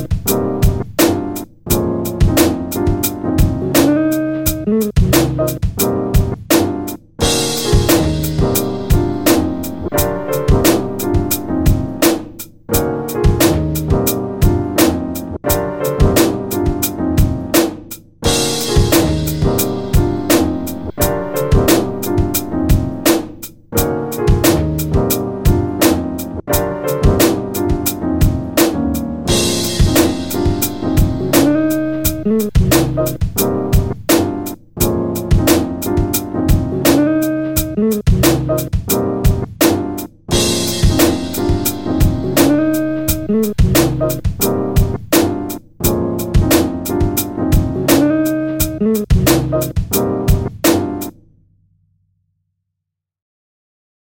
you